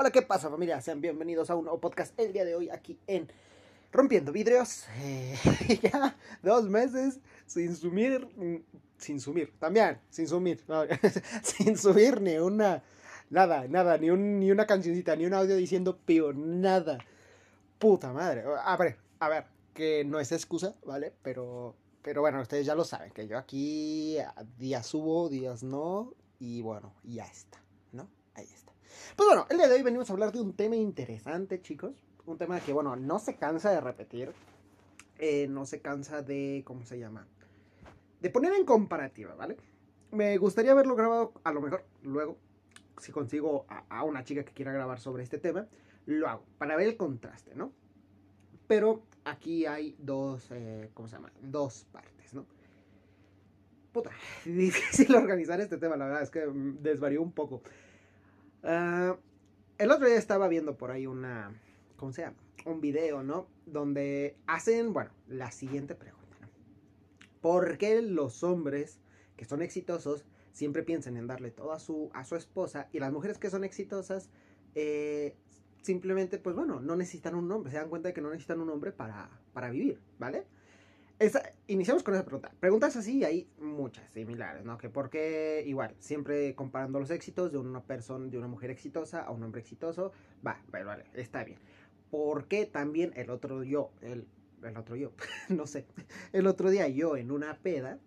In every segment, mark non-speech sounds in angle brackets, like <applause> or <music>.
Hola, ¿qué pasa familia? Sean bienvenidos a un nuevo podcast el día de hoy aquí en Rompiendo Vidrios. Eh, <laughs> ya dos meses sin sumir, mm, sin sumir, también, sin sumir, <laughs> sin subir ni una, nada, nada, ni, un, ni una cancioncita, ni un audio diciendo pío, nada. Puta madre. A ver, a ver, que no es excusa, ¿vale? Pero, pero bueno, ustedes ya lo saben, que yo aquí días subo, días no, y bueno, ya está, ¿no? Ahí está. Pues bueno, el día de hoy venimos a hablar de un tema interesante, chicos. Un tema que, bueno, no se cansa de repetir. Eh, no se cansa de, ¿cómo se llama? De poner en comparativa, ¿vale? Me gustaría haberlo grabado, a lo mejor, luego, si consigo a, a una chica que quiera grabar sobre este tema, lo hago, para ver el contraste, ¿no? Pero aquí hay dos, eh, ¿cómo se llama? Dos partes, ¿no? Puta, <laughs> difícil organizar este tema, la verdad, es que desvarió un poco. Uh, el otro día estaba viendo por ahí una, ¿cómo se llama? Un video, ¿no? Donde hacen, bueno, la siguiente pregunta, ¿no? ¿Por qué los hombres que son exitosos siempre piensan en darle todo a su, a su esposa y las mujeres que son exitosas eh, simplemente, pues bueno, no necesitan un hombre, se dan cuenta de que no necesitan un hombre para, para vivir, ¿vale? Esa, iniciamos con esa pregunta. Preguntas así hay muchas similares, ¿no? Que porque igual, siempre comparando los éxitos de una persona, de una mujer exitosa a un hombre exitoso, va, vale, vale, está bien. ¿Por qué también el otro yo, el, el otro yo, <laughs> no sé, el otro día yo en una peda,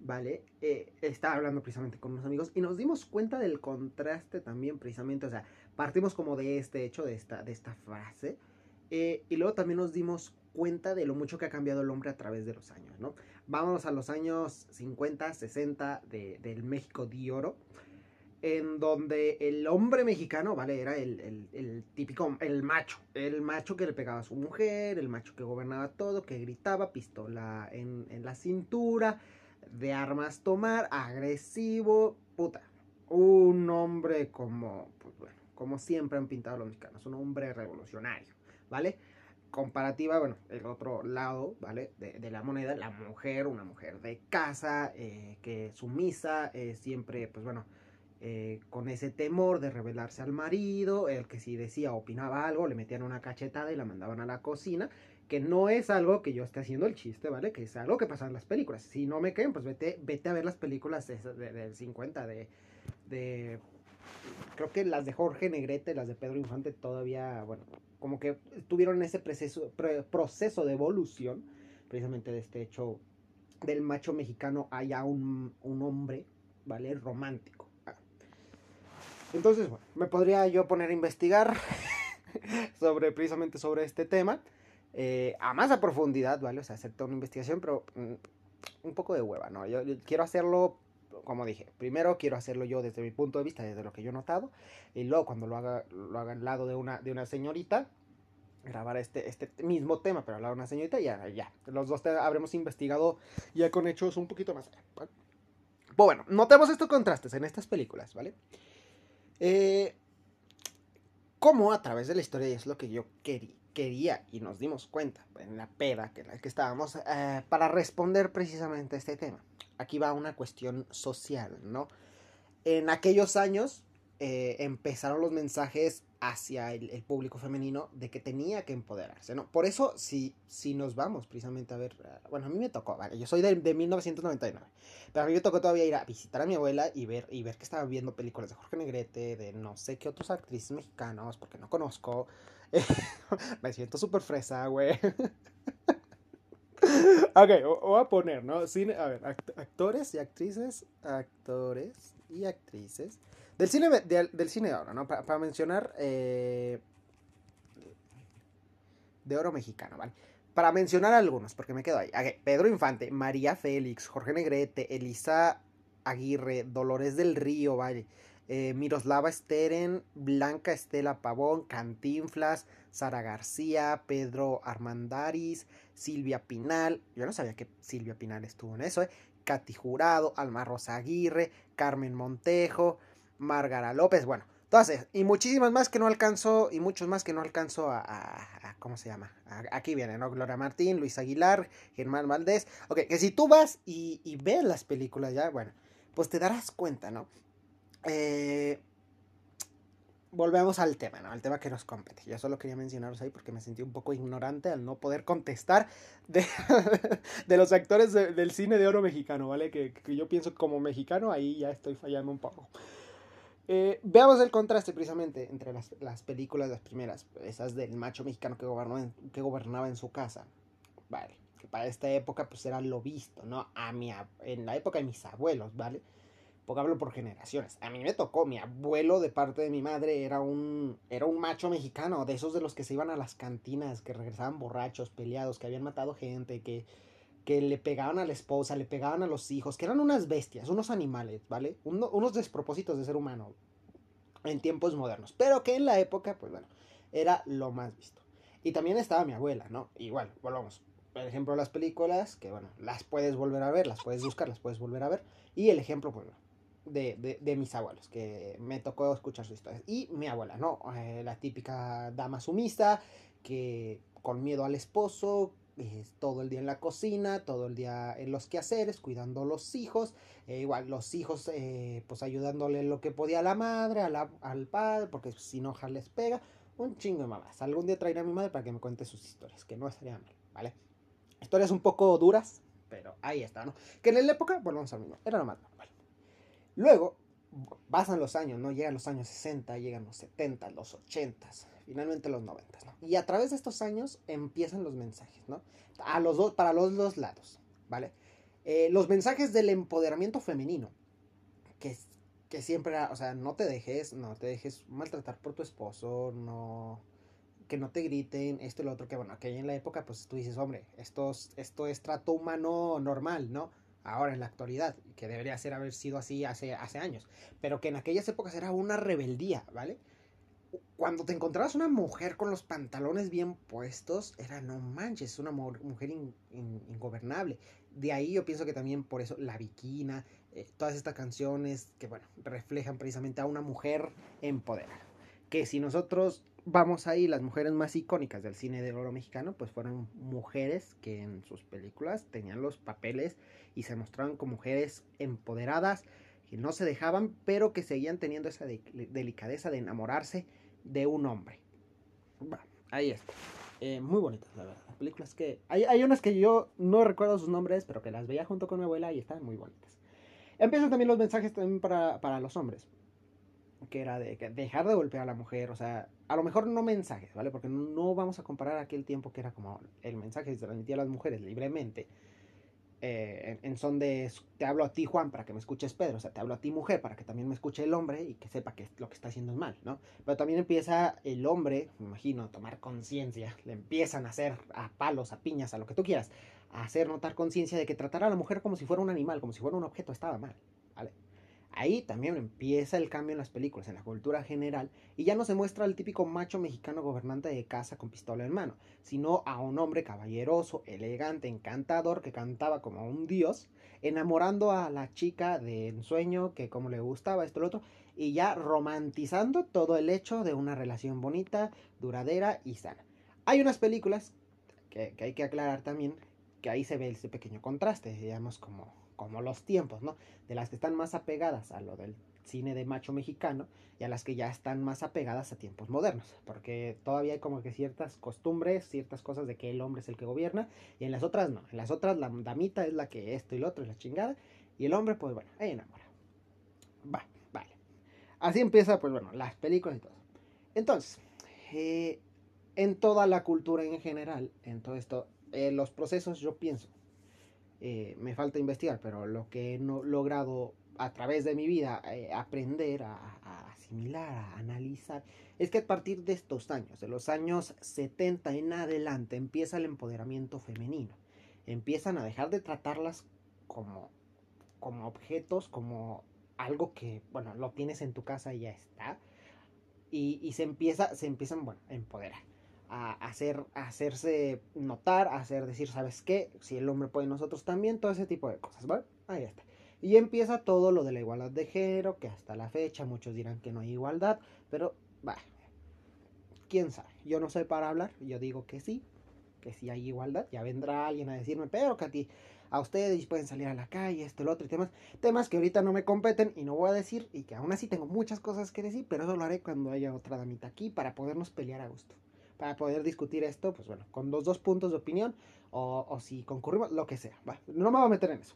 ¿vale? Eh, estaba hablando precisamente con unos amigos y nos dimos cuenta del contraste también precisamente, o sea, partimos como de este hecho, de esta, de esta frase, eh, y luego también nos dimos cuenta de lo mucho que ha cambiado el hombre a través de los años, ¿no? Vámonos a los años 50, 60 de, del México de oro, en donde el hombre mexicano, ¿vale? Era el, típico, el macho, el macho que le pegaba a su mujer, el macho que gobernaba todo, que gritaba, pistola en, en la cintura, de armas tomar, agresivo, puta. Un hombre como, pues bueno, como siempre han pintado los mexicanos, un hombre revolucionario, ¿vale? Comparativa, bueno, el otro lado, ¿vale? De, de la moneda, la mujer, una mujer de casa, eh, que sumisa, eh, siempre, pues bueno, eh, con ese temor de rebelarse al marido, el que si decía opinaba algo, le metían una cachetada y la mandaban a la cocina, que no es algo que yo esté haciendo el chiste, ¿vale? Que es algo que pasa en las películas. Si no me creen, pues vete, vete a ver las películas del de, de 50, de, de... Creo que las de Jorge Negrete, las de Pedro Infante todavía, bueno, como que tuvieron ese proceso, proceso de evolución, precisamente de este hecho del macho mexicano haya un, un hombre, ¿vale? Romántico. Entonces, bueno, me podría yo poner a investigar <laughs> sobre, precisamente sobre este tema eh, a más a profundidad, ¿vale? O sea, hacer toda una investigación, pero mm, un poco de hueva, ¿no? Yo, quiero hacerlo, como dije, primero quiero hacerlo yo desde mi punto de vista, desde lo que yo he notado, y luego cuando lo haga, lo haga al lado de una, de una señorita, grabar este, este mismo tema, pero lado de una señorita, ya, ya. Los dos habremos investigado ya con hechos un poquito más. ¿vale? Pues bueno, notemos estos contrastes en estas películas, ¿vale? Eh, cómo a través de la historia, y es lo que yo quería, quería y nos dimos cuenta en la peda que, la que estábamos eh, para responder precisamente a este tema. Aquí va una cuestión social, ¿no? En aquellos años eh, empezaron los mensajes hacia el, el, público femenino de que tenía que empoderarse, ¿no? Por eso, si, si nos vamos precisamente a ver, uh, bueno, a mí me tocó, ¿vale? Yo soy de, de, 1999, pero a mí me tocó todavía ir a visitar a mi abuela y ver, y ver que estaba viendo películas de Jorge Negrete, de no sé qué otros actrices mexicanos, porque no conozco. <laughs> <laughs> me siento súper fresa, güey. <laughs> ok, voy a poner, ¿no? Cine, a ver, act actores y actrices, actores y actrices del cine de, del cine de oro, ¿no? Para, para mencionar eh, de oro mexicano, ¿vale? Para mencionar algunos, porque me quedo ahí. Okay, Pedro Infante, María Félix, Jorge Negrete, Elisa Aguirre, Dolores del Río, ¿vale? Eh, Miroslava Steren, Blanca Estela Pavón, Cantinflas, Sara García, Pedro Armandaris, Silvia Pinal. Yo no sabía que Silvia Pinal estuvo en eso, ¿eh? Katy Jurado, Alma Rosa Aguirre, Carmen Montejo, Márgara López, bueno, todas y muchísimas más que no alcanzo, y muchos más que no alcanzo a, ¿cómo se llama? Aquí viene, ¿no? Gloria Martín, Luis Aguilar, Germán Valdés, ok, que si tú vas y, y ves las películas ya, bueno, pues te darás cuenta, ¿no? Eh, volvemos al tema, ¿no? Al tema que nos compete. Yo solo quería mencionaros ahí porque me sentí un poco ignorante al no poder contestar de, <laughs> de los actores del cine de oro mexicano, ¿vale? Que, que, yo pienso como mexicano, ahí ya estoy fallando un poco. Eh, veamos el contraste precisamente entre las, las, películas, las primeras, esas del macho mexicano que gobernaba, en, que gobernaba en su casa. Vale, que para esta época pues era lo visto, ¿no? A mi, en la época de mis abuelos, ¿vale? Porque hablo por generaciones. A mí me tocó, mi abuelo de parte de mi madre era un, era un macho mexicano, de esos de los que se iban a las cantinas, que regresaban borrachos, peleados, que habían matado gente, que, que le pegaban a la esposa, le pegaban a los hijos, que eran unas bestias, unos animales, ¿vale? unos despropósitos de ser humano en tiempos modernos, pero que en la época, pues bueno, era lo más visto. Y también estaba mi abuela, ¿no? Igual, volvamos. Por ejemplo, las películas, que bueno, las puedes volver a ver, las puedes buscar, las puedes volver a ver. Y el ejemplo, pues bueno, de, de, mis abuelos, que me tocó escuchar sus historias. Y mi abuela, ¿no? Eh, la típica dama sumisa, que con miedo al esposo, todo el día en la cocina, todo el día en los quehaceres, cuidando a los hijos, eh, igual los hijos eh, pues ayudándole lo que podía a la madre, al padre, porque si no les pega, un chingo de mamás. Algún día traeré a mi madre para que me cuente sus historias, que no estaría mal, ¿vale? Historias un poco duras, pero ahí está, ¿no? Que en la época, volvamos al mismo, era lo más. Luego, pasan los años, ¿no? Llegan los años 60, llegan los 70, los 80, finalmente los 90, ¿no? Y a través de estos años empiezan los mensajes, ¿no? A los dos, para los dos lados, ¿vale? Eh, los mensajes del empoderamiento femenino, que, que siempre era, o sea, no te dejes, no te dejes maltratar por tu esposo, no que no te griten, esto y lo otro, que bueno, que en la época, pues tú dices, hombre, esto, esto es trato humano normal, ¿no? Ahora en la actualidad, que debería ser haber sido así hace, años, pero que en aquellas épocas era una rebeldía, ¿vale? Cuando te encontrabas una mujer con los pantalones bien puestos, era no manches, una mujer ingobernable. De ahí yo pienso que también por eso La Viquina, eh, todas estas canciones que, bueno, reflejan precisamente a una mujer empoderada. Que si nosotros vamos ahí, las mujeres más icónicas del cine de oro mexicano, pues fueron mujeres que en sus películas tenían los papeles y se mostraban como mujeres empoderadas, que no se dejaban, pero que seguían teniendo esa delicadeza de enamorarse de un hombre. Bueno, ahí está. Eh, muy bonitas, la verdad. Películas que. Hay, hay unas que yo no recuerdo sus nombres, pero que las veía junto con mi abuela y están muy bonitas. Empiezan también los mensajes también para, para los hombres que era de dejar de golpear a la mujer, o sea, a lo mejor no mensajes, ¿vale? Porque no vamos a comparar aquel tiempo que era como el mensaje se transmitía a las mujeres libremente, eh, en, son de, te hablo a ti Juan para que me escuches Pedro, o sea, te hablo a ti mujer para que también me escuche el hombre y que sepa que lo que está haciendo es mal, ¿no? Pero también empieza el hombre, me imagino, a tomar conciencia, le empiezan a hacer a palos, a piñas, a lo que tú quieras, a hacer notar conciencia de que tratar a la mujer como si fuera un animal, como si fuera un objeto, estaba mal, ¿vale? Ahí también empieza el cambio en las películas, en la cultura general, y ya no se muestra al típico macho mexicano gobernante de casa con pistola en mano, sino a un hombre caballeroso, elegante, encantador, que cantaba como un dios, enamorando a la chica de ensueño, que como le gustaba esto y lo otro, y ya romantizando todo el hecho de una relación bonita, duradera y sana. Hay unas películas que, que hay que aclarar también, que ahí se ve ese pequeño contraste, digamos como como los tiempos, ¿no? De las que están más apegadas a lo del cine de macho mexicano y a las que ya están más apegadas a tiempos modernos, porque todavía hay como que ciertas costumbres, ciertas cosas de que el hombre es el que gobierna y en las otras no, en las otras la damita es la que esto y lo otro es la chingada y el hombre pues bueno, ahí enamora. Va, vale. Así empieza pues bueno, las películas y todo. Entonces, eh, en toda la cultura en general, en todo esto, eh, los procesos yo pienso eh, me falta investigar, pero lo que he logrado a través de mi vida eh, aprender a, asimilar, a analizar, es que a partir de estos años, de los años 70 en adelante, empieza el empoderamiento femenino. Empiezan a dejar de tratarlas como, como objetos, como algo que, bueno, lo tienes en tu casa y ya está. Y, y se empieza, se empiezan, bueno, a empoderar a hacer, hacerse notar, hacer decir, ¿sabes qué? Si el hombre puede, nosotros también, todo ese tipo de cosas, ¿vale? Ahí está. Y empieza todo lo de la igualdad de género, que hasta la fecha muchos dirán que no hay igualdad, pero, va, quién sabe. Yo no sé para hablar, yo digo que sí, que sí hay igualdad. Ya vendrá alguien a decirme, pero que a ti, a ustedes pueden salir a la calle, esto, el otro y temas, temas que ahorita no me competen y no voy a decir y que aún así tengo muchas cosas que decir, pero eso lo haré cuando haya otra damita aquí para podernos pelear a gusto, para poder discutir esto, pues bueno, con los dos puntos de opinión o, o si concurrimos, lo que sea, no me voy a meter en eso,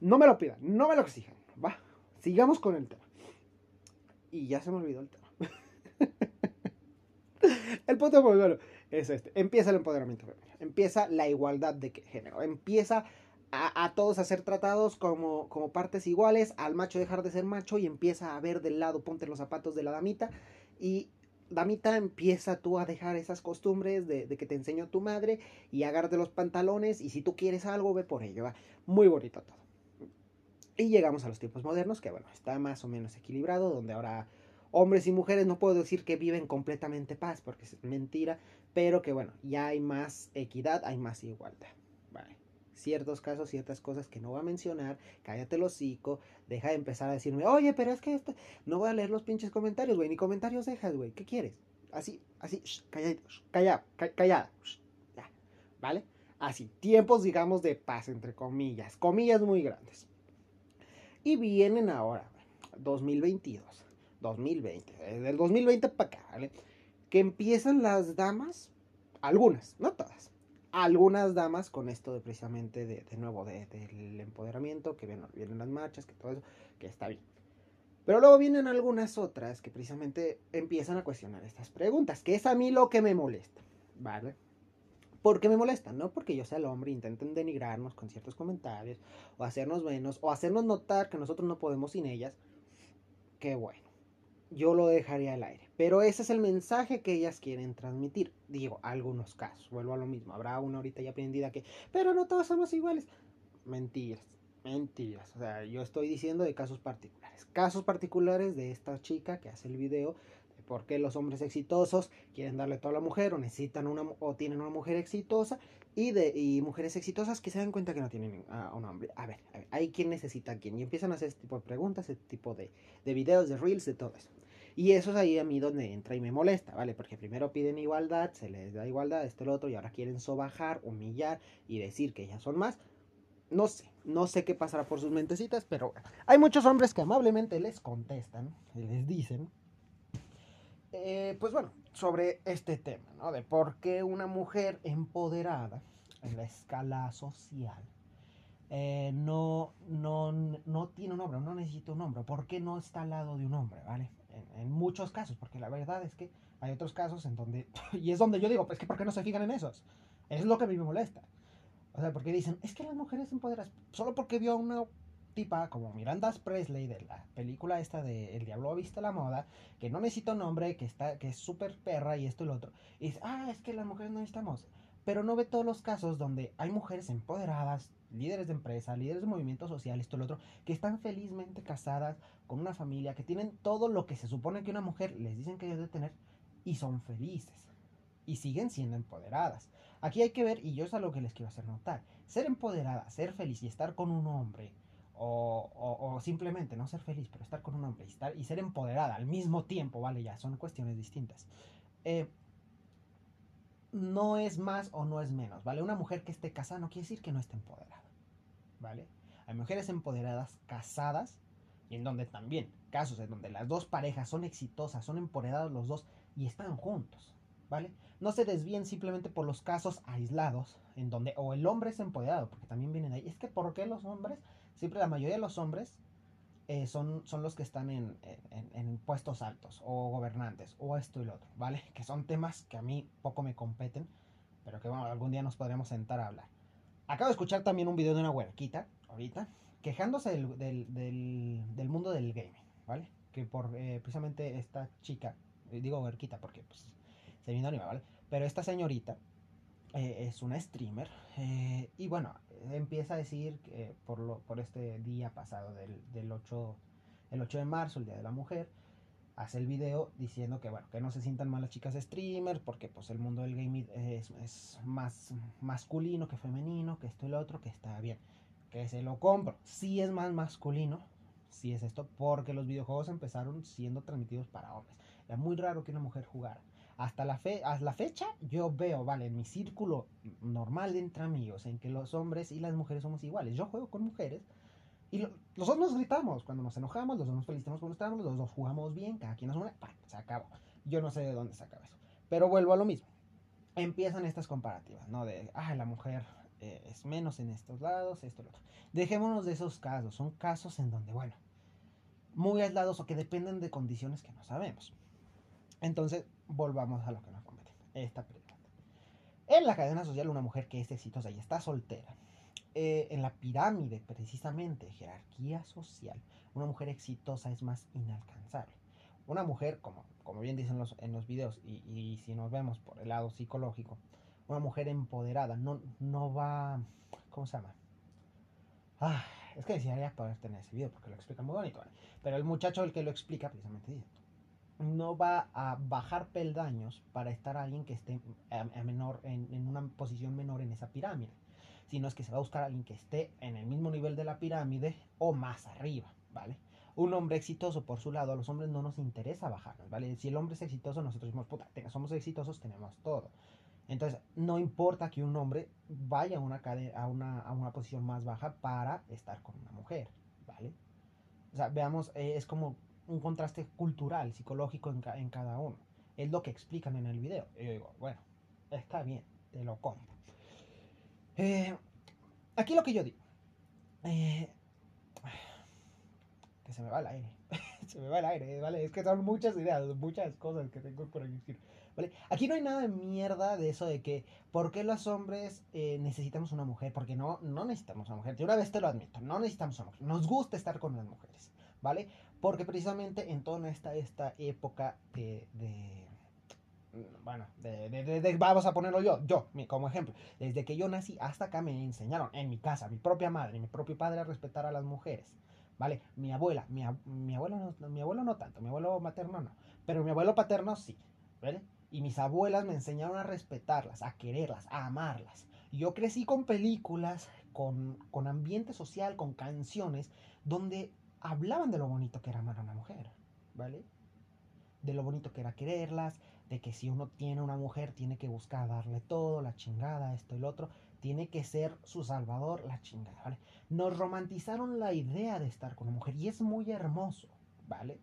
no me lo pidan, no me lo exijan, va, sigamos con el tema. Y ya se me olvidó el tema. <laughs> el punto muy bueno es este. Empieza el empoderamiento femenino. Empieza la igualdad de género. Empieza a, a, todos a ser tratados como, como partes iguales, al macho dejar de ser macho y empieza a ver del lado, ponte los zapatos de la damita y damita empieza tú a dejar esas costumbres de, que te enseñó tu madre y agárrate los pantalones y si tú quieres algo ve por ello, va. Muy bonito todo. Y llegamos a los tiempos modernos que bueno, está más o menos equilibrado, donde ahora hombres y mujeres no puedo decir que viven completamente paz porque es mentira, pero que bueno, ya hay más equidad, hay más igualdad. Ciertos casos, ciertas cosas que no voy a mencionar, cállate el hocico, deja de empezar a decirme, oye, pero es que no voy a leer los pinches comentarios, güey, ni comentarios dejas, güey, ¿qué quieres? Así, así, calladito, callado, callada, ya, ¿vale? Así, tiempos, digamos, de paz, entre comillas, comillas muy grandes. Y vienen ahora, 2022 2020, del 2020 para acá, ¿vale? Que empiezan las damas, algunas, no todas, algunas damas con esto de precisamente de, nuevo del de, empoderamiento, que vienen las marchas, que todo eso, que está bien. Pero luego vienen algunas otras que precisamente empiezan a cuestionar estas preguntas, que es a mí lo que me molesta, ¿vale? Porque me molesta, no porque yo sea el hombre, intenten denigrarnos con ciertos comentarios, o hacernos menos, o hacernos notar que nosotros no podemos sin ellas. Qué bueno yo lo dejaría al aire. Pero ese es el mensaje que ellas quieren transmitir. Digo, algunos casos, vuelvo a lo mismo. Habrá una ahorita ya aprendida que, pero no todos somos iguales. Mentiras, mentiras. O sea, yo estoy diciendo de casos particulares. Casos particulares de esta chica que hace el video de por qué los hombres exitosos quieren darle todo a la mujer o necesitan una o tienen una mujer exitosa y de mujeres exitosas que se dan cuenta que no tienen a un hombre. A ver, hay quien necesita a quién y empiezan a hacer este tipo de preguntas, este tipo de, de videos, de reels, de todo eso. Y eso es ahí a mí donde entra y me molesta, ¿vale? Porque primero piden igualdad, se les da igualdad, esto lo otro, y ahora quieren sobajar, humillar y decir que ellas son más. No sé, no sé qué pasará por sus mentecitas, pero hay muchos hombres que amablemente les contestan y les dicen, eh, pues bueno, sobre este tema, ¿no? De por qué una mujer empoderada en la escala social eh, no, no, no tiene un hombre, no necesita un hombre, ¿por qué no está al lado de un hombre, ¿vale? en, muchos casos, porque la verdad es que hay otros casos en donde, <laughs> y es donde yo digo, pues que ¿por qué no se fijan en esos? Es lo que a mí me molesta. O sea, porque dicen, es que las mujeres empoderadas, solo porque vio a una tipa como Miranda Presley de la película esta de El Diablo ha visto la moda, que no necesita un hombre, que, está, que es súper perra y esto y lo otro, y dice, ah, es que las mujeres no necesitamos. Pero no ve todos los casos donde hay mujeres empoderadas, líderes de empresa, líderes de movimientos sociales, esto y lo otro, que están felizmente casadas con una familia, que tienen todo lo que se supone que una mujer les dicen que debe tener y son felices. Y siguen siendo empoderadas. Aquí hay que ver, y yo es algo que les quiero hacer notar, ser empoderada, ser feliz y estar con un hombre, o, simplemente no ser feliz, pero estar con un hombre y ser empoderada al mismo tiempo, ¿vale? Ya son cuestiones distintas. Eh, no es más o no es menos, ¿vale? Una mujer que esté casada no quiere decir que no esté empoderada, ¿vale? Hay mujeres empoderadas casadas y en donde también casos en donde las dos parejas son exitosas, son empoderados los dos y están juntos, ¿vale? No se desvíen simplemente por los casos aislados en donde o el hombre es empoderado, porque también vienen ahí. Es que ¿por qué los hombres? Siempre la mayoría de los hombres eh, son, son los que están en, en, en, puestos altos o gobernantes o esto y lo otro, ¿vale? <laughs> Que son temas que a mí poco me competen, pero que bueno, algún día nos podremos sentar a hablar. Acabo de escuchar también un video de una huerquita, ahorita, quejándose del, del, del, mundo del gaming, ¿vale? Que por eh, precisamente esta chica, eh, digo huerquita porque pues se vino anima, ¿vale? Pero esta señorita eh, es una streamer eh, y bueno, empieza a decir que por, lo, por este día pasado del, del 8, el 8 de marzo, el Día de la Mujer, hace el video diciendo que bueno, que no se sientan mal las chicas streamers porque pues el mundo del gaming es, es, más masculino que femenino, que esto y lo otro, que está bien, que se lo compro. Sí es más masculino, sí es esto, porque los videojuegos empezaron siendo transmitidos para hombres. Era muy raro que una mujer jugara. Hasta la, fe, hasta la fecha yo veo, vale, en mi círculo normal entre amigos, en que los hombres y las mujeres somos iguales. Yo juego con mujeres y lo, los dos nos gritamos cuando nos enojamos, los dos nos felicitamos cuando estamos, los dos jugamos bien, cada quien nos une, se acabó. Yo no sé de dónde se acaba eso. Pero vuelvo a lo mismo. Empiezan estas comparativas, ¿no? De, ah, la mujer eh, es menos en estos lados, esto, lo otro. Dejémonos de esos casos. Son casos en donde, bueno, muy aislados o que dependen de condiciones que no sabemos. Entonces, volvamos a lo que nos compete. Esta pregunta. En la cadena social, una mujer que es exitosa y está soltera, eh, en la pirámide, precisamente, jerarquía social, una mujer exitosa es más inalcanzable. Una mujer, como, como bien dicen los, en los videos, y, si nos vemos por el lado psicológico, una mujer empoderada no, no va. ¿Cómo se llama? Ah, es que desearía poder tener ese video porque lo explica muy bonito. Pero el muchacho, el que lo explica, precisamente dice: no va a bajar peldaños para estar alguien que esté a, menor, en, en, una posición menor en esa pirámide, sino es que se va a buscar a alguien que esté en el mismo nivel de la pirámide o más arriba, ¿vale? Un hombre exitoso, por su lado, a los hombres no nos interesa bajarnos, ¿vale? Si el hombre es exitoso, nosotros decimos, puta, somos exitosos, tenemos todo. Entonces, no importa que un hombre vaya a una, a una, a una posición más baja para estar con una mujer, ¿vale? O sea, veamos, eh, es como un contraste cultural, psicológico en, ca en, cada uno. Es lo que explican en el video. Y yo digo, bueno, está bien, te lo compro. Eh, aquí lo que yo digo. Eh, <sighs> que se me va el aire. <laughs> se me va el aire, ¿vale? Es que son muchas ideas, muchas cosas que tengo por decir. ¿Vale? Aquí no hay nada de mierda de eso de que, ¿por qué los hombres eh, necesitamos una mujer? Porque no, no necesitamos una mujer. De una vez te lo admito, no necesitamos una mujer. Nos gusta estar con las mujeres, ¿vale? Porque precisamente en toda esta, esta época de, de bueno, de, de, de, vamos a ponerlo yo, yo, como ejemplo, desde que yo nací hasta acá me enseñaron en mi casa, mi propia madre, mi propio padre a respetar a las mujeres, ¿vale? Mi abuela, mi, mi abuelo no, mi abuelo no tanto, mi abuelo materno no, pero mi abuelo paterno sí, ¿vale? Y mis abuelas me enseñaron a respetarlas, a quererlas, a amarlas. Yo crecí con películas, con, con ambiente social, con canciones, donde hablaban de lo bonito que era amar a una mujer, ¿vale? De lo bonito que era quererlas, de que si uno tiene una mujer tiene que buscar darle todo, la chingada, esto y lo otro, tiene que ser su salvador, la chingada, ¿vale? Nos romantizaron la idea de estar con una mujer y es muy hermoso, ¿vale?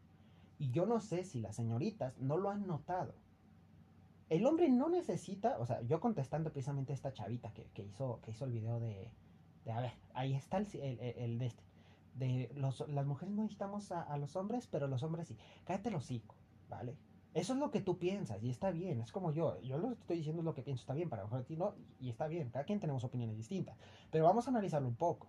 Y yo no sé si las señoritas no lo han notado. El hombre no necesita, o sea, yo contestando precisamente a esta chavita que, que, hizo, que hizo el video de, de, a ver, ahí está el, el, el de este, de los, las mujeres no necesitamos a, a, los hombres, pero los hombres sí. Cállate el hocico, ¿vale? Eso es lo que tú piensas y está bien, es como yo, yo lo que estoy diciendo es lo que pienso, está bien, para lo mejor a ti no, y está bien, cada quien tenemos opiniones distintas, pero vamos a analizarlo un poco.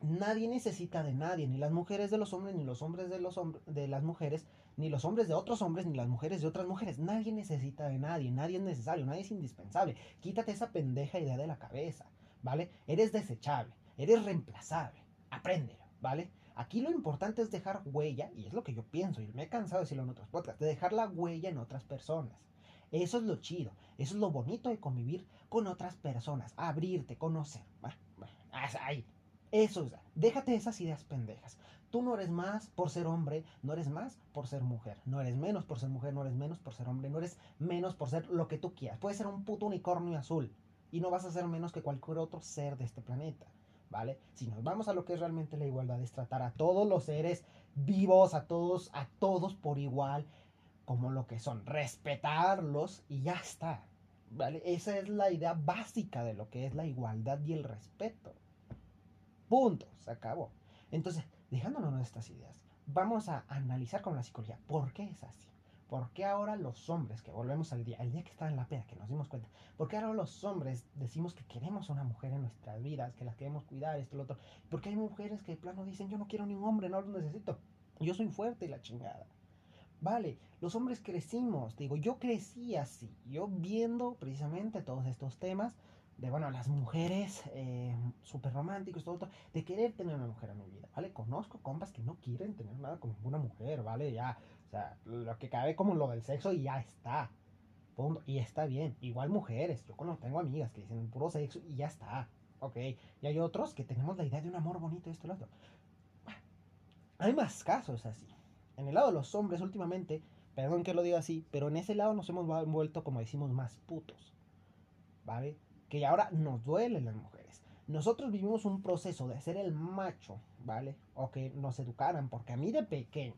Nadie necesita de nadie, ni las mujeres de los hombres, ni los hombres de, los hombres, de las mujeres, ni los hombres de otros hombres, ni las mujeres de otras mujeres. Nadie necesita de nadie, nadie es necesario, nadie es indispensable. Quítate esa pendeja idea de la cabeza, ¿vale? Eres desechable, eres reemplazable, apréndelo, ¿vale? Aquí lo importante es dejar huella, y es lo que yo pienso, y me he cansado de decirlo en otros podcasts, de dejar la huella en otras personas. Eso es lo chido, eso es lo bonito de convivir con otras personas, abrirte, conocer. Bueno, bueno, ahí. Eso es, déjate esas ideas pendejas. Tú no eres más por ser hombre, no eres más por ser mujer, no eres menos por ser mujer, no eres menos por ser hombre, no eres menos por ser lo que tú quieras. Puedes ser un puto unicornio azul y no vas a ser menos que cualquier otro ser de este planeta. ¿Vale? Si nos vamos a lo que es realmente la igualdad, es tratar a todos los seres vivos, a todos, a todos por igual, como lo que son, respetarlos y ya está, ¿vale? Esa es la idea básica de lo que es la igualdad y el respeto. Punto, se acabó. Entonces, dejándonos estas ideas, vamos a analizar con la psicología por qué es así. ¿Por qué ahora los hombres, que volvemos al día, el día que estaba en la peda, que nos dimos cuenta, ¿por qué ahora los hombres decimos que queremos una mujer en nuestras vidas, que las queremos cuidar, esto, lo otro? Porque hay mujeres que de plano dicen, yo no quiero ni un hombre, no lo necesito, yo soy fuerte y la chingada. Vale, los hombres crecimos, digo, yo crecí así, yo viendo precisamente todos estos temas de, bueno, las mujeres eh, súper románticos, todo, todo, de querer tener una mujer en mi vida, ¿vale? Conozco compas que no quieren tener nada con una mujer, ¿vale? Ya, sea, lo que cabe como lo del sexo y ya está. Punto. Y está bien. Igual mujeres. Yo cuando tengo amigas que dicen puro sexo y ya está. Ok. Y hay otros que tenemos la idea de un amor bonito, esto y lo otro. Hay más casos así. En el lado de los hombres, últimamente, perdón que lo diga así, pero en ese lado nos hemos vuelto, como decimos, más putos. ¿Vale? Que ahora nos duelen las mujeres. Nosotros vivimos un proceso de ser el macho, ¿vale? O que nos educaran, porque a mí de pequeño,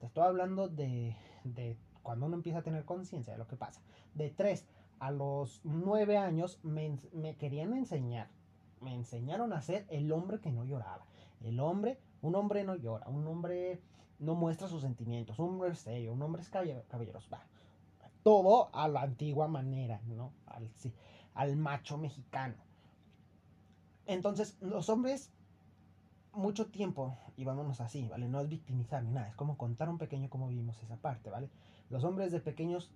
te estoy hablando de, de cuando uno empieza a tener conciencia de lo que pasa. De 3 a los 9 años me, me, querían enseñar, me enseñaron a ser el hombre que no lloraba. El hombre, un hombre no llora, un hombre no muestra sus sentimientos, un hombre es serio, un hombre es caballeroso. Va. Todo a la antigua manera, ¿no? Al, macho mexicano. Entonces, los hombres mucho tiempo, y vámonos así, ¿vale? No es victimizar ni nada, es como contar un pequeño cómo vivimos esa parte, ¿vale? Los hombres de pequeños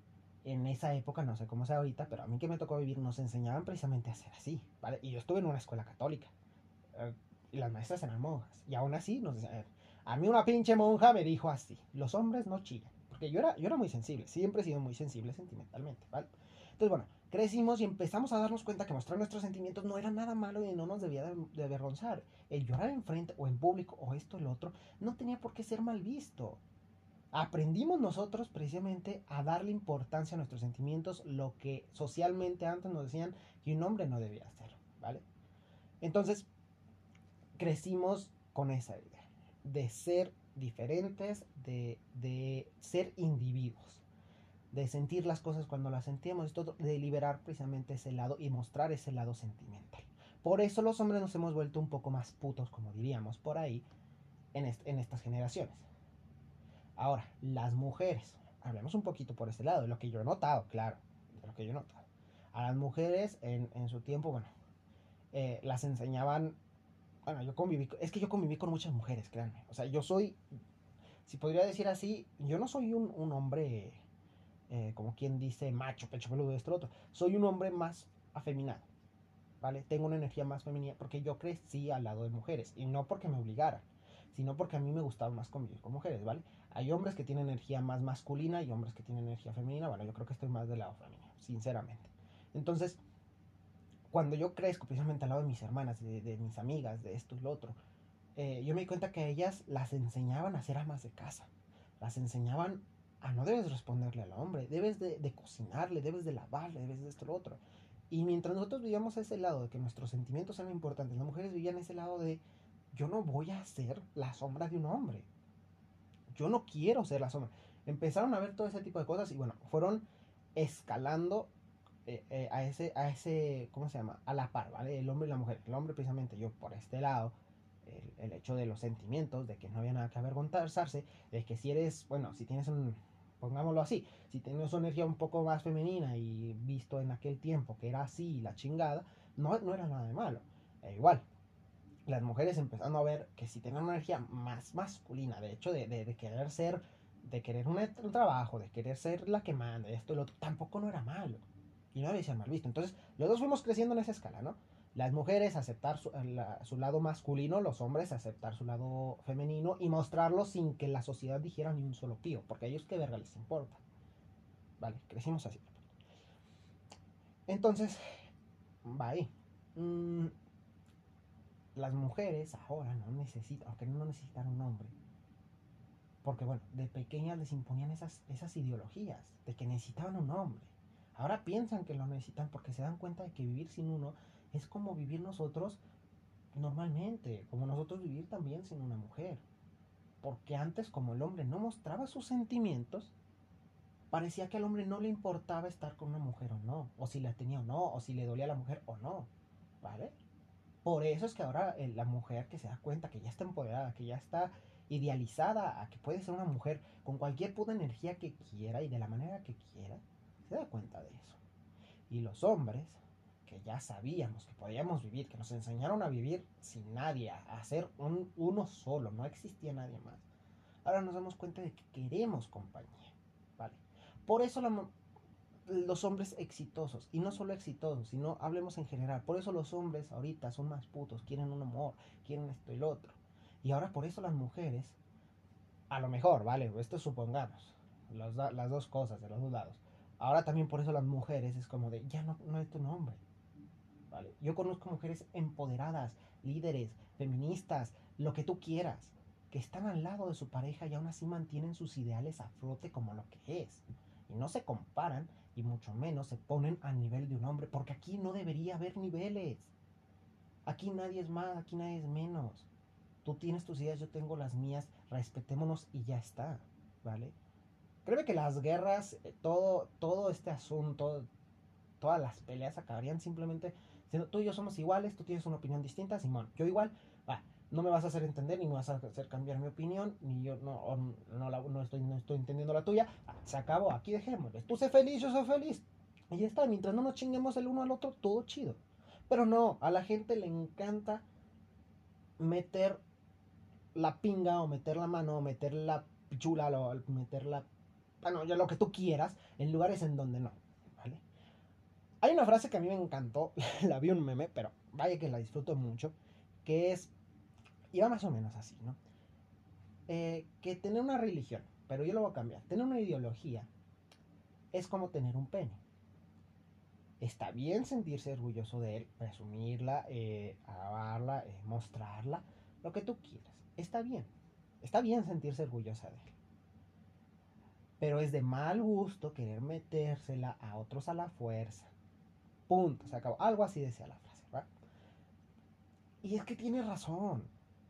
en esa época, no sé cómo sea ahorita, pero a mí que me tocó vivir nos enseñaban precisamente a ser así, ¿vale? Y yo estuve en una escuela católica, eh, y las maestras eran monjas, y aún así nos decían, a mí una pinche monja me dijo así, los hombres no chillan, porque yo era, yo era muy sensible, siempre he sido muy sensible sentimentalmente, ¿vale? Entonces, bueno, crecimos y empezamos a darnos cuenta que mostrar nuestros sentimientos no era nada malo y no nos debía de, avergonzar. El llorar enfrente o en público o esto o lo otro no tenía por qué ser mal visto. Aprendimos nosotros precisamente a darle importancia a nuestros sentimientos, lo que socialmente antes nos decían que un hombre no debía hacer, ¿vale? Entonces, crecimos con esa idea de ser diferentes, de, de ser individuos de sentir las cosas cuando las sentíamos, de liberar precisamente ese lado y mostrar ese lado sentimental. Por eso los hombres nos hemos vuelto un poco más putos, como diríamos por ahí, en, estas generaciones. Ahora, las mujeres, hablemos un poquito por ese lado, de lo que yo he notado, claro, lo que yo he notado. A las mujeres en, su tiempo, bueno, eh, las enseñaban, bueno, yo conviví, es que yo conviví con muchas mujeres, créanme. O sea, yo soy, si podría decir así, yo no soy un, un hombre eh, como quien dice macho, pecho peludo, esto, otro. Soy un hombre más afeminado, ¿vale? Tengo una energía más femenina porque yo crecí al lado de mujeres y no porque me obligaran, sino porque a mí me gustaba más convivir con mujeres, ¿vale? Hay hombres que tienen energía más masculina y hombres que tienen energía femenina, bueno, yo creo que estoy más del lado femenino, sinceramente. Entonces, cuando yo crezco precisamente al lado de mis hermanas, de, mis amigas, de esto y lo otro, eh, yo me di cuenta que ellas las enseñaban a ser amas de casa, las enseñaban ah, no debes responderle al hombre, debes de, cocinarle, debes de lavarle, debes de esto lo otro. Y mientras nosotros vivíamos ese lado de que nuestros sentimientos eran importantes, las mujeres vivían ese lado de yo no voy a ser la sombra de un hombre. Yo no quiero ser la sombra. Empezaron a ver todo ese tipo de cosas y bueno, fueron escalando eh, eh, a ese, a ese, ¿cómo se llama? A la par, ¿vale? El hombre y la mujer. El hombre precisamente yo por este lado, el, el hecho de los sentimientos, de que no había nada que avergonzarse, de que si eres, bueno, si tienes un, pongámoslo así, si tienes una energía un poco más femenina y visto en aquel tiempo que era así la chingada, no, no era nada de malo. E igual, las mujeres empezando a ver que si tenían una energía más masculina, de hecho, de, querer ser, de querer un, trabajo, de querer ser la que manda, esto y lo otro, tampoco no era malo. Y no debía ser mal visto. Entonces, los dos fuimos creciendo en esa escala, ¿no? Las mujeres aceptar su, lado masculino, los hombres aceptar su lado femenino y mostrarlo sin que la sociedad dijera ni un solo pío, porque a ellos qué verga les importa. Vale, crecimos así. Entonces, va ahí. Mm, las mujeres ahora no necesitan, aunque no necesitan un hombre, porque bueno, de pequeñas les imponían esas, esas ideologías de que necesitaban un hombre. Ahora piensan que lo necesitan porque se dan cuenta de que vivir sin uno es como vivir nosotros normalmente, como nosotros vivir también sin una mujer. Porque antes como el hombre no mostraba sus sentimientos, parecía que al hombre no le importaba estar con una mujer o no, o si la tenía o no, o si le dolía a la mujer o no, ¿vale? Por eso es que ahora eh, la mujer que se da cuenta que ya está empoderada, que ya está idealizada, a que puede ser una mujer con cualquier puta energía que quiera y de la manera que quiera, se da cuenta de eso. Y los hombres ya sabíamos que podíamos vivir, que nos enseñaron a vivir sin nadie, a, ser un, uno solo, no existía nadie más. Ahora nos damos cuenta de que queremos compañía, ¿vale? Por eso los hombres exitosos, y no solo exitosos, sino hablemos en general, por eso los hombres ahorita son más putos, quieren un amor, quieren esto y lo otro. Y ahora por eso las mujeres, a lo mejor, ¿vale? Esto supongamos, las dos cosas de los dos lados. Ahora también por eso las mujeres es como de, ya no, no es tu nombre, yo conozco mujeres empoderadas, líderes, feministas, lo que tú quieras, que están al lado de su pareja y aún así mantienen sus ideales a flote como lo que es. Y no se comparan y mucho menos se ponen a nivel de un hombre, porque aquí no debería haber niveles. Aquí nadie es más, aquí nadie es menos. Tú tienes tus ideas, yo tengo las mías, respetémonos y ya está, ¿vale? Créeme que las guerras, eh, todo, todo este asunto, todas las peleas acabarían simplemente tú y yo somos iguales, tú tienes una opinión distinta, Simón, yo igual, va, no me vas a hacer entender ni me vas a hacer cambiar mi opinión, ni yo no, no, no, estoy, no estoy entendiendo la tuya, ah, se acabó, aquí dejémosle, tú sé feliz, yo soy feliz, y ya está, mientras no nos chinguemos el uno al otro, todo chido. Pero no, a la gente le encanta meter la pinga o meter la mano o meter la pichula o meter la... Bueno, ya lo que tú quieras en lugares en donde no. Hay una frase que a mí me encantó, <laughs> la vi un meme, pero vaya que la disfruto mucho, que es... Iba más o menos así, ¿no? Eh, que tener una religión, pero yo lo voy a cambiar, tener una ideología es como tener un pene. Está bien sentirse orgulloso de él, presumirla, eh, alabarla, eh, mostrarla, lo que tú quieras. Está bien. Está bien sentirse orgullosa de él. Pero es de mal gusto querer metérsela a otros a la fuerza. Punto. Se acabó. Algo así decía la frase, ¿verdad? Y es que tiene razón.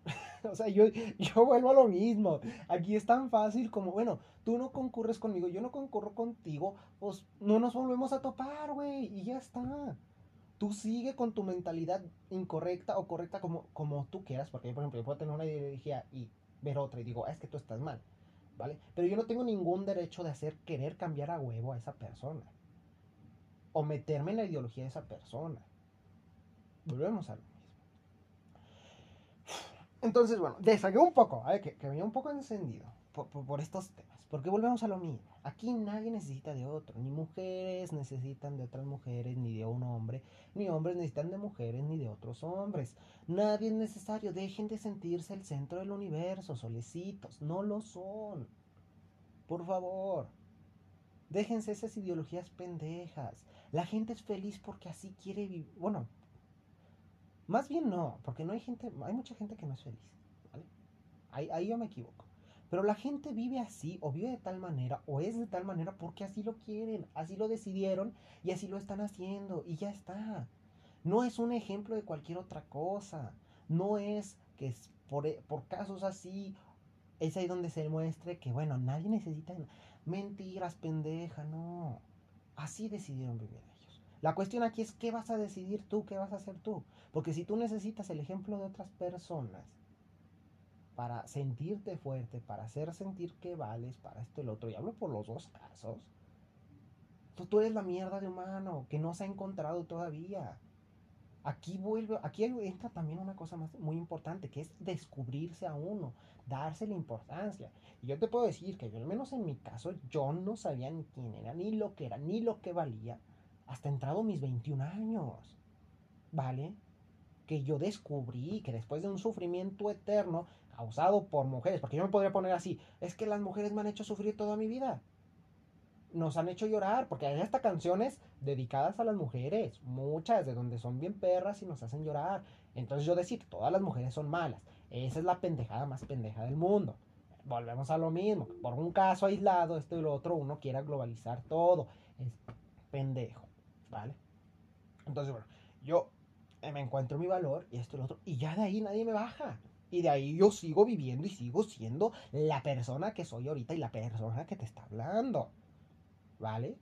<laughs> o sea, yo, yo vuelvo a lo mismo. Aquí es tan fácil como, bueno, tú no concurres conmigo, yo no concurro contigo, pues no nos volvemos a topar, güey, y ya está. Tú sigue con tu mentalidad incorrecta o correcta como, como tú quieras, porque yo, por ejemplo, yo puedo tener una ideología y ver otra y digo, ah, es que tú estás mal, ¿vale? Pero yo no tengo ningún derecho de hacer querer cambiar a huevo a esa persona. O meterme en la ideología de esa persona. Volvemos a lo mismo. Entonces, bueno, desagué un poco. Que, que venía un poco encendido por, estos temas. Porque volvemos a lo mismo. Aquí nadie necesita de otro. Ni mujeres necesitan de otras mujeres, ni de un hombre. Ni hombres necesitan de mujeres, ni de otros hombres. Nadie es necesario. Dejen de sentirse el centro del universo, solecitos. No lo son. Por favor. Déjense esas ideologías pendejas. La gente es feliz porque así quiere vivir. Bueno, más bien no, porque no hay gente, hay mucha gente que no es feliz. Ahí, ahí yo me equivoco. Pero la gente vive así, o vive de tal manera, o es de tal manera porque así lo quieren, así lo decidieron y así lo están haciendo, y ya está. No es un ejemplo de cualquier otra cosa. No es que por, por casos así es ahí donde se muestre que, bueno, nadie necesita mentiras, pendeja, no. Así decidieron vivir ellos. La cuestión aquí es qué vas a decidir tú, qué vas a hacer tú. Porque si tú necesitas el ejemplo de otras personas, para sentirte fuerte, para hacer sentir que vales, para esto y lo otro, y hablo por los dos casos, tú, tú eres la mierda de humano que no se ha encontrado todavía. Aquí vuelve, aquí entra también una cosa más muy importante, que es descubrirse a uno, darse la importancia. Y yo te puedo decir que yo, al menos en mi caso, yo no sabía ni quién era, ni lo que era, ni lo que valía, hasta entrado mis 21 años. ¿Vale? Que yo descubrí que después de un sufrimiento eterno, causado por mujeres, porque yo me podría poner así, es que las mujeres me han hecho sufrir toda mi vida. Nos han hecho llorar, porque hay hasta canciones dedicadas a las mujeres, muchas de donde son bien perras y nos hacen llorar. Entonces yo decir, todas las mujeres son malas. Esa es la pendejada más pendeja del mundo. Volvemos a lo mismo, por un caso aislado, esto y lo otro, uno quiera globalizar todo. Es pendejo, ¿vale? Entonces, bueno, yo me encuentro mi valor y esto y lo otro, y ya de ahí nadie me baja. Y de ahí yo sigo viviendo y sigo siendo la persona que soy ahorita y la persona que te está hablando. ¿Vale?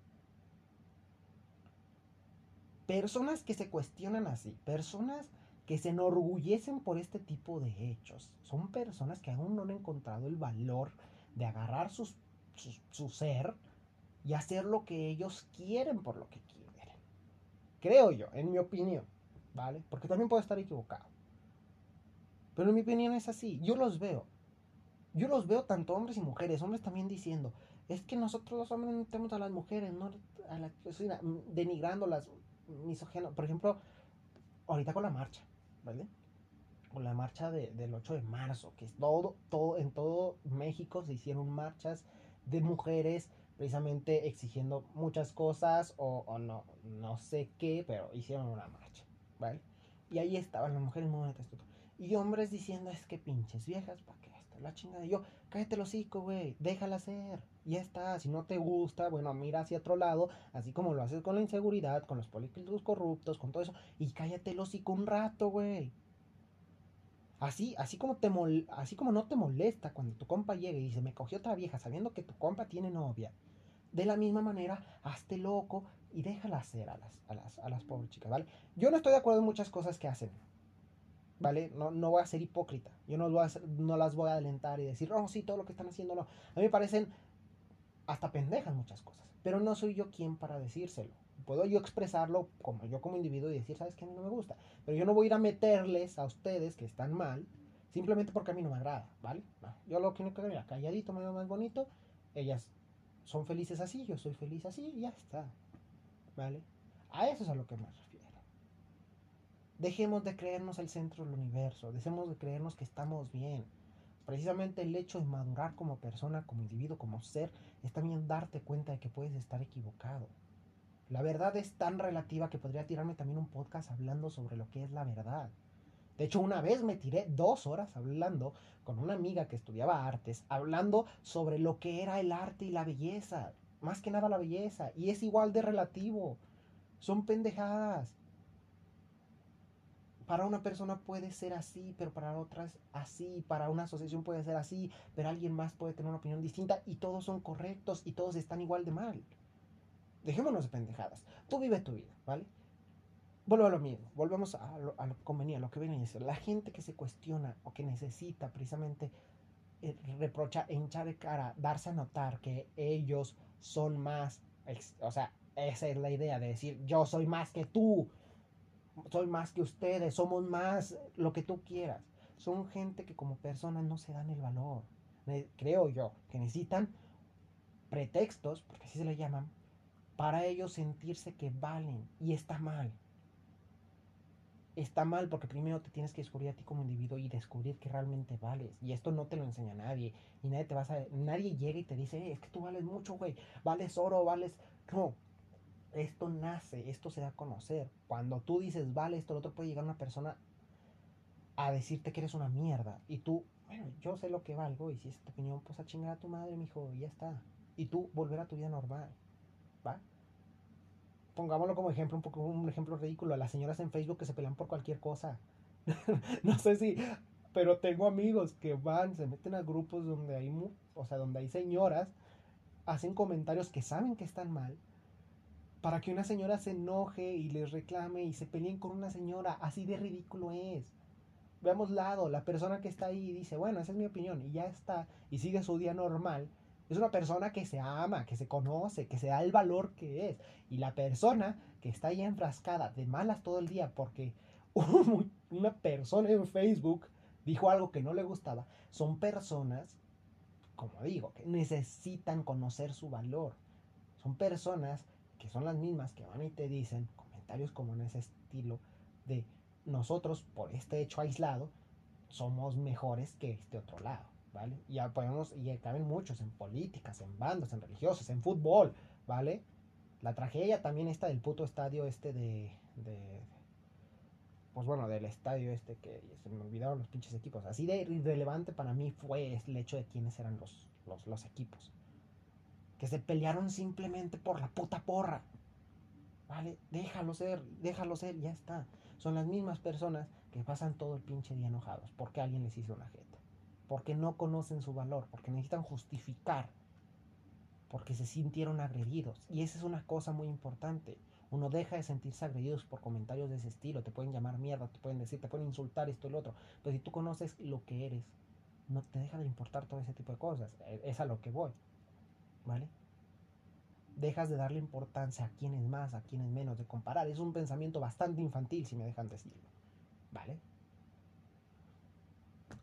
Personas que se cuestionan así, personas que se enorgullecen por este tipo de hechos, son personas que aún no han encontrado el valor de agarrar su, su ser y hacer lo que ellos quieren por lo que quieren. Creo yo, en mi opinión, ¿vale? Porque también puedo estar equivocado. Pero en mi opinión es así. Yo los veo. Yo los veo tanto hombres y mujeres. Hombres también diciendo, es que nosotros los hombres no tenemos a las mujeres, no a la, denigrándolas, misógeno. Por ejemplo, ahorita con la marcha, ¿vale? Con la marcha del 8 de marzo, que es todo, todo, en todo México se hicieron marchas de mujeres precisamente exigiendo muchas cosas o, o no, no sé qué, pero hicieron una marcha, ¿vale? Y ahí estaban las mujeres muy y hombres diciendo, es que pinches viejas, ¿para qué? La chingada. Y yo, cállate el hocico, güey, déjala hacer. Ya está, si no te gusta, bueno, mira hacia otro lado, así como lo haces con la inseguridad, con los políticos corruptos, con todo eso, y cállate el hocico un rato, güey. Así, así como te así como no te molesta cuando tu compa llega y dice, me cogió otra vieja sabiendo que tu compa tiene novia. De la misma manera, hazte loco y déjala hacer a las, a las, a las pobres chicas, ¿vale? Yo no estoy de acuerdo en muchas cosas que hacen, ¿vale? No, no voy a ser hipócrita. Yo no, voy a no las voy a alentar y decir, oh, sí, todo lo que están haciendo, no. A mí me parecen hasta pendejas muchas cosas. Pero no soy yo quien para decírselo. Puedo yo expresarlo como yo como individuo y decir, ¿sabes qué? A mí no me gusta. Pero yo no voy a ir a meterles a ustedes que están mal simplemente porque a mí no me agrada, ¿vale? yo lo que quiero que calladito, me veo más bonito. Ellas son felices así, yo soy feliz así y ya está. ¿Vale? A eso es a lo que refiero. Dejemos de creernos el centro del universo, dejemos de creernos que estamos bien. Precisamente el hecho de madurar como persona, como individuo, como ser, es también darte cuenta de que puedes estar equivocado. La verdad es tan relativa que podría tirarme también un podcast hablando sobre lo que es la verdad. De hecho, una vez me tiré dos horas hablando con una amiga que estudiaba artes, hablando sobre lo que era el arte y la belleza. Más que nada la belleza. Y es igual de relativo. Son pendejadas. Para una persona puede ser así, pero para otras así. Para una asociación puede ser así, pero alguien más puede tener una opinión distinta. Y todos son correctos y todos están igual de mal. Dejémonos de pendejadas. Tú vive tu vida, ¿vale? Vuelvo a lo mismo, volvemos a lo, a lo que lo que viene a decir. La gente que se cuestiona o que necesita precisamente eh, reprochar, hinchar de cara, darse a notar que ellos son más, o sea, esa es la idea de decir, yo soy más que tú, soy más que ustedes, somos más lo que tú quieras. Son gente que como personas no se dan el valor. Creo yo que necesitan pretextos, porque así se le llaman, para ellos sentirse que valen y está mal está mal porque primero te tienes que descubrir a ti como individuo y descubrir que realmente vales. Y esto no te lo enseña nadie. Y nadie te va a... Nadie llega y te dice, eh, es que tú vales mucho, güey. Vales oro, vales... No. Esto nace, esto se da a conocer. Cuando tú dices, vale, esto, el otro puede llegar una persona a decirte que eres una mierda. Y tú, bueno, yo sé lo que valgo. Y si es tu opinión, pues a chingar a tu madre, mijo, y ya está. Y tú volver a tu vida normal. ¿Va? pongámoslo como ejemplo, un poco un ejemplo ridículo, a las señoras en Facebook que se pelean por cualquier cosa. <laughs> no sé si, pero tengo amigos que van, se meten a grupos donde hay, o sea, donde hay señoras, hacen comentarios que saben que están mal, para que una señora se enoje y les reclame y se peleen con una señora, así de ridículo es. Veamos lado, la persona que está ahí dice, bueno, esa es mi opinión, y ya está, y sigue su día normal, es una persona que se ama, que se conoce, que se da el valor que es. Y la persona que está ahí enfrascada de malas todo el día porque <laughs> una persona en Facebook dijo algo que no le gustaba, son personas, como digo, que necesitan conocer su valor. Son personas que son las mismas que van y te dicen comentarios como en ese estilo de nosotros por este hecho aislado somos mejores que este otro lado. ¿vale? Y podemos, y caben muchos en políticas, en bandas, en religiosos, en fútbol, ¿vale? La tragedia también está del puto estadio este de, de pues bueno, del estadio este que se me olvidaron los pinches equipos. Así de irrelevante para mí fue el hecho de quiénes eran los, los, los equipos. Que se pelearon simplemente por la puta porra. ¿Vale? Déjalo ser, déjalo ser, ya está. Son las mismas personas que pasan todo el pinche día enojados porque alguien les hizo una jeta porque no conocen su valor, porque necesitan justificar, porque se sintieron agredidos. Y esa es una cosa muy importante. Uno deja de sentirse agredidos por comentarios de ese estilo. Te pueden llamar mierda, te pueden decir, te pueden insultar esto y lo otro. Pero si tú conoces lo que eres, no te deja de importar todo ese tipo de cosas. E, es a lo que voy. ¿Vale? Dejas de darle importancia a quién es más, a quién es menos, de comparar. Es un pensamiento bastante infantil, si me dejan decirlo. ¿Vale?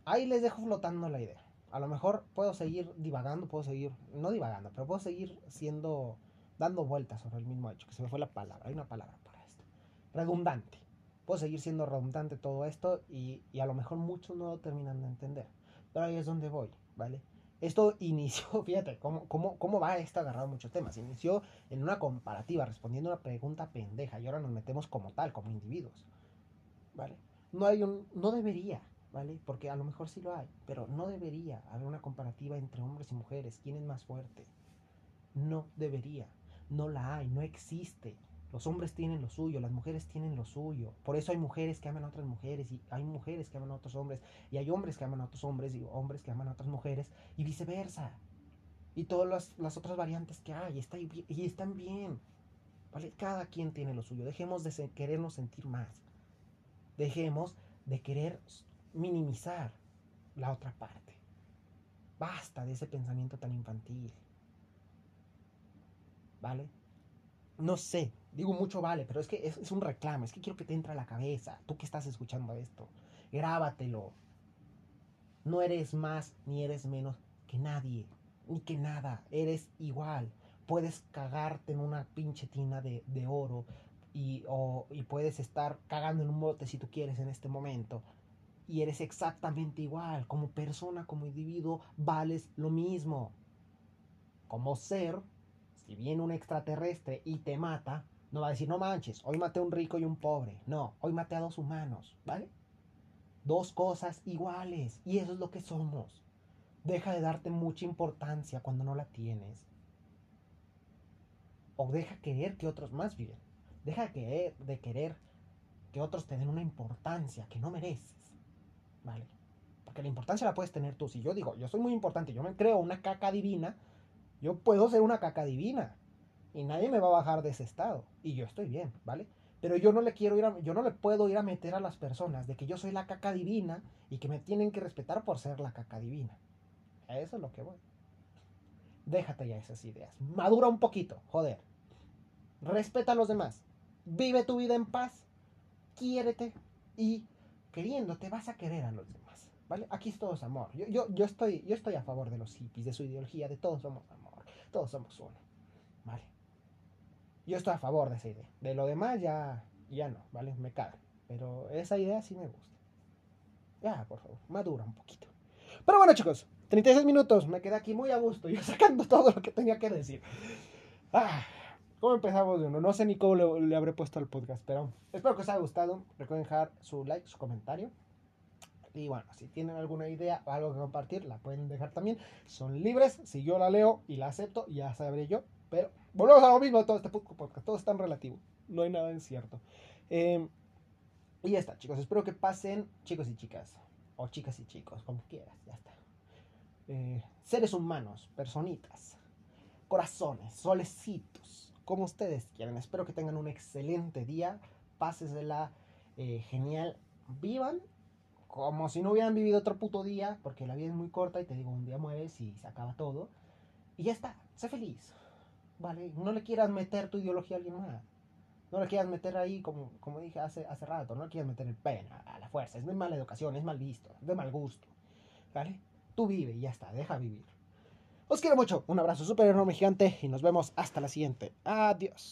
ahí les dejo flotando la idea. A lo mejor puedo seguir divagando, puedo seguir, no divagando, pero puedo seguir siendo, dando vueltas sobre el mismo hecho, que se me fue la palabra, hay una palabra para esto. Redundante. Puedo seguir siendo redundante todo esto y, a lo mejor muchos no lo terminan de entender. Pero ahí es donde voy, ¿vale? Esto <laughs> inició, fíjate, ¿cómo, cómo, cómo va esto agarrado muchos temas? Inició en una comparativa, respondiendo a una pregunta pendeja, y ahora nos metemos como tal, como individuos, ¿vale? No hay un, no debería, ¿vale? Porque a lo mejor sí lo hay, pero no debería haber una comparativa entre hombres y mujeres. ¿Quién es más fuerte? No debería. No la hay, no existe. Los hombres tienen lo suyo, las mujeres tienen lo suyo. Por eso hay mujeres que aman a otras mujeres y hay mujeres que aman a otros hombres y hay hombres que aman a otros hombres y hombres que aman a otras mujeres y viceversa. Y todas las, otras variantes que hay está, y están bien. ¿Vale? Cada quien tiene lo suyo. Dejemos de querernos sentir más. Dejemos de querer minimizar la otra parte. Basta de ese pensamiento tan infantil. ¿Vale? No sé, digo mucho vale, pero es que es, un reclamo, es que quiero que te entre a la cabeza, tú que estás escuchando esto, grábatelo. No eres más ni eres menos que nadie, ni que nada, eres igual. Puedes cagarte en una pinche tina de, oro y, y puedes estar cagando en un bote si tú quieres en este momento. Y eres exactamente igual, como persona, como individuo, vales lo mismo. Como ser, si viene un extraterrestre y te mata, no va a decir, no manches, hoy maté a un rico y un pobre. No, hoy maté a dos humanos, ¿vale? Dos cosas iguales. Y eso es lo que somos. Deja de darte mucha importancia cuando no la tienes. O deja querer que otros, más bien, deja de querer, de querer que otros te den una importancia que no mereces. ¿Vale? Porque la importancia la puedes tener tú. Si yo digo, yo soy muy importante, yo me creo una caca divina, yo puedo ser una caca divina y nadie me va a bajar de ese estado y yo estoy bien, ¿vale? Pero yo no le quiero ir a, yo no le puedo ir a meter a las personas de que yo soy la caca divina y que me tienen que respetar por ser la caca divina. A eso es lo que voy. Déjate ya esas ideas. Madura un poquito, joder. Respeta a los demás. Vive tu vida en paz. Quiérete y queriéndote vas a querer a los demás. ¿Vale? Aquí todo es amor. Yo, yo, yo, estoy, yo estoy a favor de los hippies, de su ideología, de todos somos amor. Todos somos uno. ¿Vale? Yo estoy a favor de esa idea. De lo demás ya, ya no, ¿vale? Me caga. Pero esa idea sí me gusta. Ya, por favor, madura un poquito. Pero bueno, chicos, 36 minutos. Me quedé aquí muy a gusto. Yo <laughs> sacando todo lo que tenía que decir. Ah, ¿Cómo empezamos de uno? No sé ni cómo le, le, habré puesto al podcast, pero espero que os haya gustado. Recuerden dejar su like, su comentario. Y bueno, si tienen alguna idea o algo que compartir, la pueden dejar también. Son libres. Si yo la leo y la acepto, ya sabré yo. Pero volvemos a lo mismo todo este podcast. Todo es tan relativo. No hay nada incierto. Em, y ya está, chicos. Espero que pasen, chicos y chicas. O chicas y chicos, como quieras. Ya está. Eh, seres humanos, personitas, corazones, solecitos, como ustedes quieran. Espero que tengan un excelente día. Pásesela eh, genial. Vivan como si no hubieran vivido otro puto día, porque la vida es muy corta y te digo, un día mueres y se acaba todo. Y ya está, sé feliz. ¿Vale? No le quieras meter tu ideología a alguien más. No le quieras meter ahí, como, como dije hace, hace rato, no le quieras meter el pena a la fuerza. Es de mala educación, es mal visto, es de mal gusto. ¿Vale? Tú vive y ya está, deja vivir. Os quiero mucho, un abrazo súper enorme gigante y nos vemos hasta la siguiente. Adiós.